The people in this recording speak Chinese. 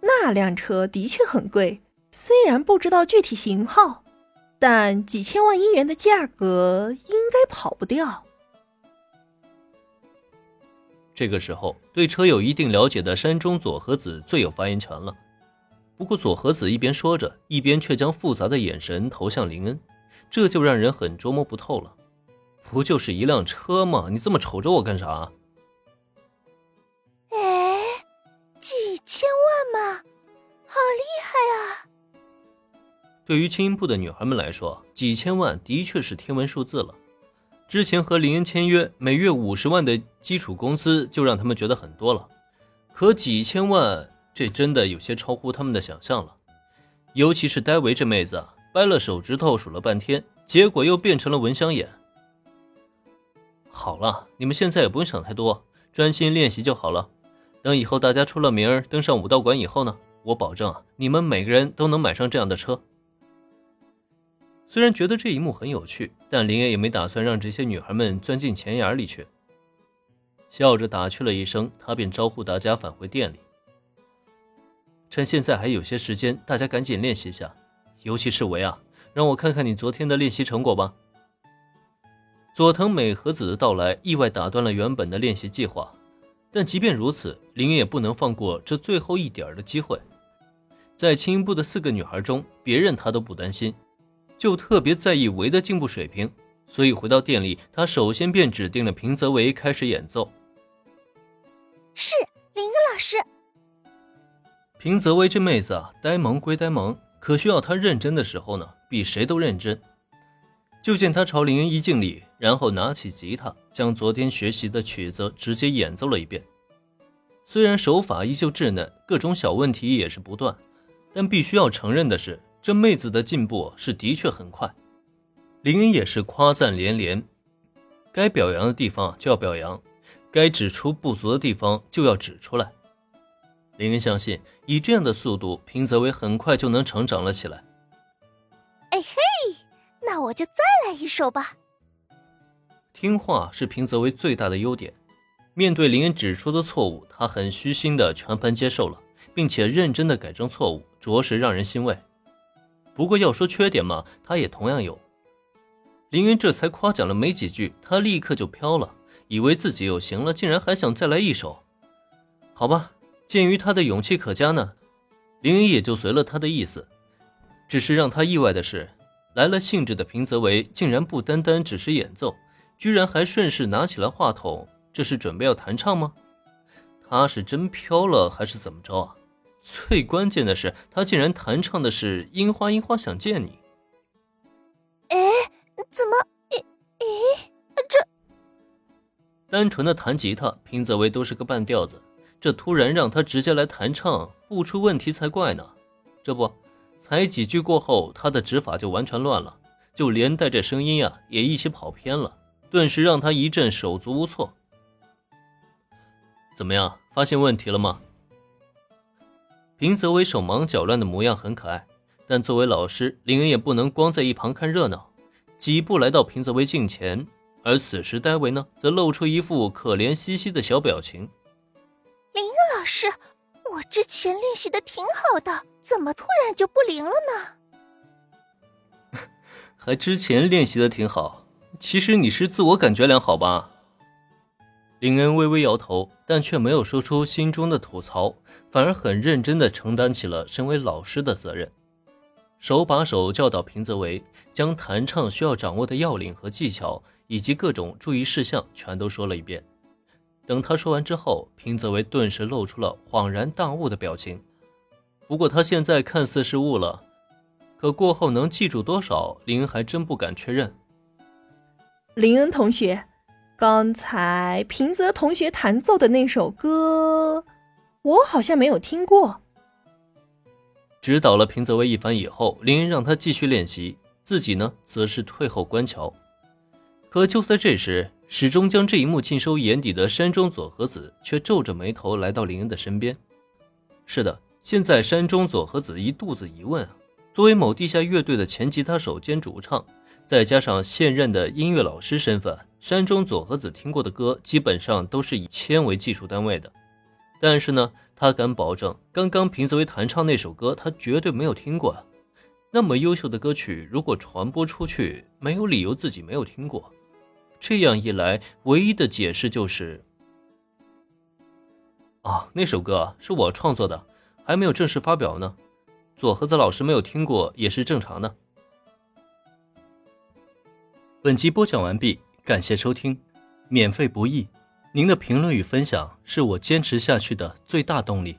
那辆车的确很贵，虽然不知道具体型号，但几千万英元的价格应该跑不掉。这个时候，对车有一定了解的山中佐和子最有发言权了。不过，佐和子一边说着，一边却将复杂的眼神投向林恩，这就让人很捉摸不透了。不就是一辆车吗？你这么瞅着我干啥？哎，几千万吗？好厉害啊！对于青音部的女孩们来说，几千万的确是天文数字了。之前和林恩签约，每月五十万的基础工资就让他们觉得很多了，可几千万，这真的有些超乎他们的想象了。尤其是戴维这妹子，掰了手指头数了半天，结果又变成了蚊香眼。好了，你们现在也不用想太多，专心练习就好了。等以后大家出了名，登上武道馆以后呢，我保证你们每个人都能买上这样的车。虽然觉得这一幕很有趣，但林爷也没打算让这些女孩们钻进钱眼里去。笑着打趣了一声，他便招呼大家返回店里。趁现在还有些时间，大家赶紧练习一下，尤其是维啊，让我看看你昨天的练习成果吧。佐藤美和子的到来意外打断了原本的练习计划，但即便如此，林恩也不能放过这最后一点的机会。在青音部的四个女孩中，别人他都不担心。就特别在意维的进步水平，所以回到店里，他首先便指定了平泽维开始演奏。是林恩老师。平泽维这妹子啊，呆萌归呆萌，可需要她认真的时候呢，比谁都认真。就见她朝林恩一敬礼，然后拿起吉他，将昨天学习的曲子直接演奏了一遍。虽然手法依旧稚嫩，各种小问题也是不断，但必须要承认的是。这妹子的进步是的确很快，林恩也是夸赞连连。该表扬的地方就要表扬，该指出不足的地方就要指出来。林恩相信，以这样的速度，平泽唯很快就能成长了起来。哎嘿，那我就再来一首吧。听话是平泽唯最大的优点。面对林恩指出的错误，他很虚心的全盘接受了，并且认真的改正错误，着实让人欣慰。不过要说缺点嘛，他也同样有。林恩这才夸奖了没几句，他立刻就飘了，以为自己又行了，竟然还想再来一首。好吧，鉴于他的勇气可嘉呢，林恩也就随了他的意思。只是让他意外的是，来了兴致的平泽唯竟然不单单只是演奏，居然还顺势拿起了话筒，这是准备要弹唱吗？他是真飘了还是怎么着啊？最关键的是，他竟然弹唱的是《樱花樱花想见你》。哎，怎么？咦咦，这单纯的弹吉他，平泽唯都是个半吊子，这突然让他直接来弹唱，不出问题才怪呢。这不，才几句过后，他的指法就完全乱了，就连带着声音呀也一起跑偏了，顿时让他一阵手足无措。怎么样，发现问题了吗？平泽唯手忙脚乱的模样很可爱，但作为老师，林恩也不能光在一旁看热闹，几步来到平泽唯近前。而此时，戴维呢，则露出一副可怜兮兮的小表情。林恩老师，我之前练习的挺好的，怎么突然就不灵了呢？还之前练习的挺好，其实你是自我感觉良好吧？林恩微微摇头，但却没有说出心中的吐槽，反而很认真地承担起了身为老师的责任，手把手教导平泽唯，将弹唱需要掌握的要领和技巧，以及各种注意事项全都说了一遍。等他说完之后，平泽唯顿时露出了恍然大悟的表情。不过他现在看似是悟了，可过后能记住多少，林恩还真不敢确认。林恩同学。刚才平泽同学弹奏的那首歌，我好像没有听过。指导了平泽唯一番以后，林恩让他继续练习，自己呢则是退后观瞧。可就在这时，始终将这一幕尽收眼底的山中佐和子却皱着眉头来到林恩的身边。是的，现在山中佐和子一肚子疑问啊。作为某地下乐队的前吉他手兼主唱，再加上现任的音乐老师身份。山中佐和子听过的歌，基本上都是以千为计数单位的。但是呢，他敢保证，刚刚平泽唯弹唱那首歌，他绝对没有听过。那么优秀的歌曲，如果传播出去，没有理由自己没有听过。这样一来，唯一的解释就是，啊，那首歌是我创作的，还没有正式发表呢。佐和子老师没有听过也是正常的。本集播讲完毕，感谢收听，免费不易，您的评论与分享是我坚持下去的最大动力。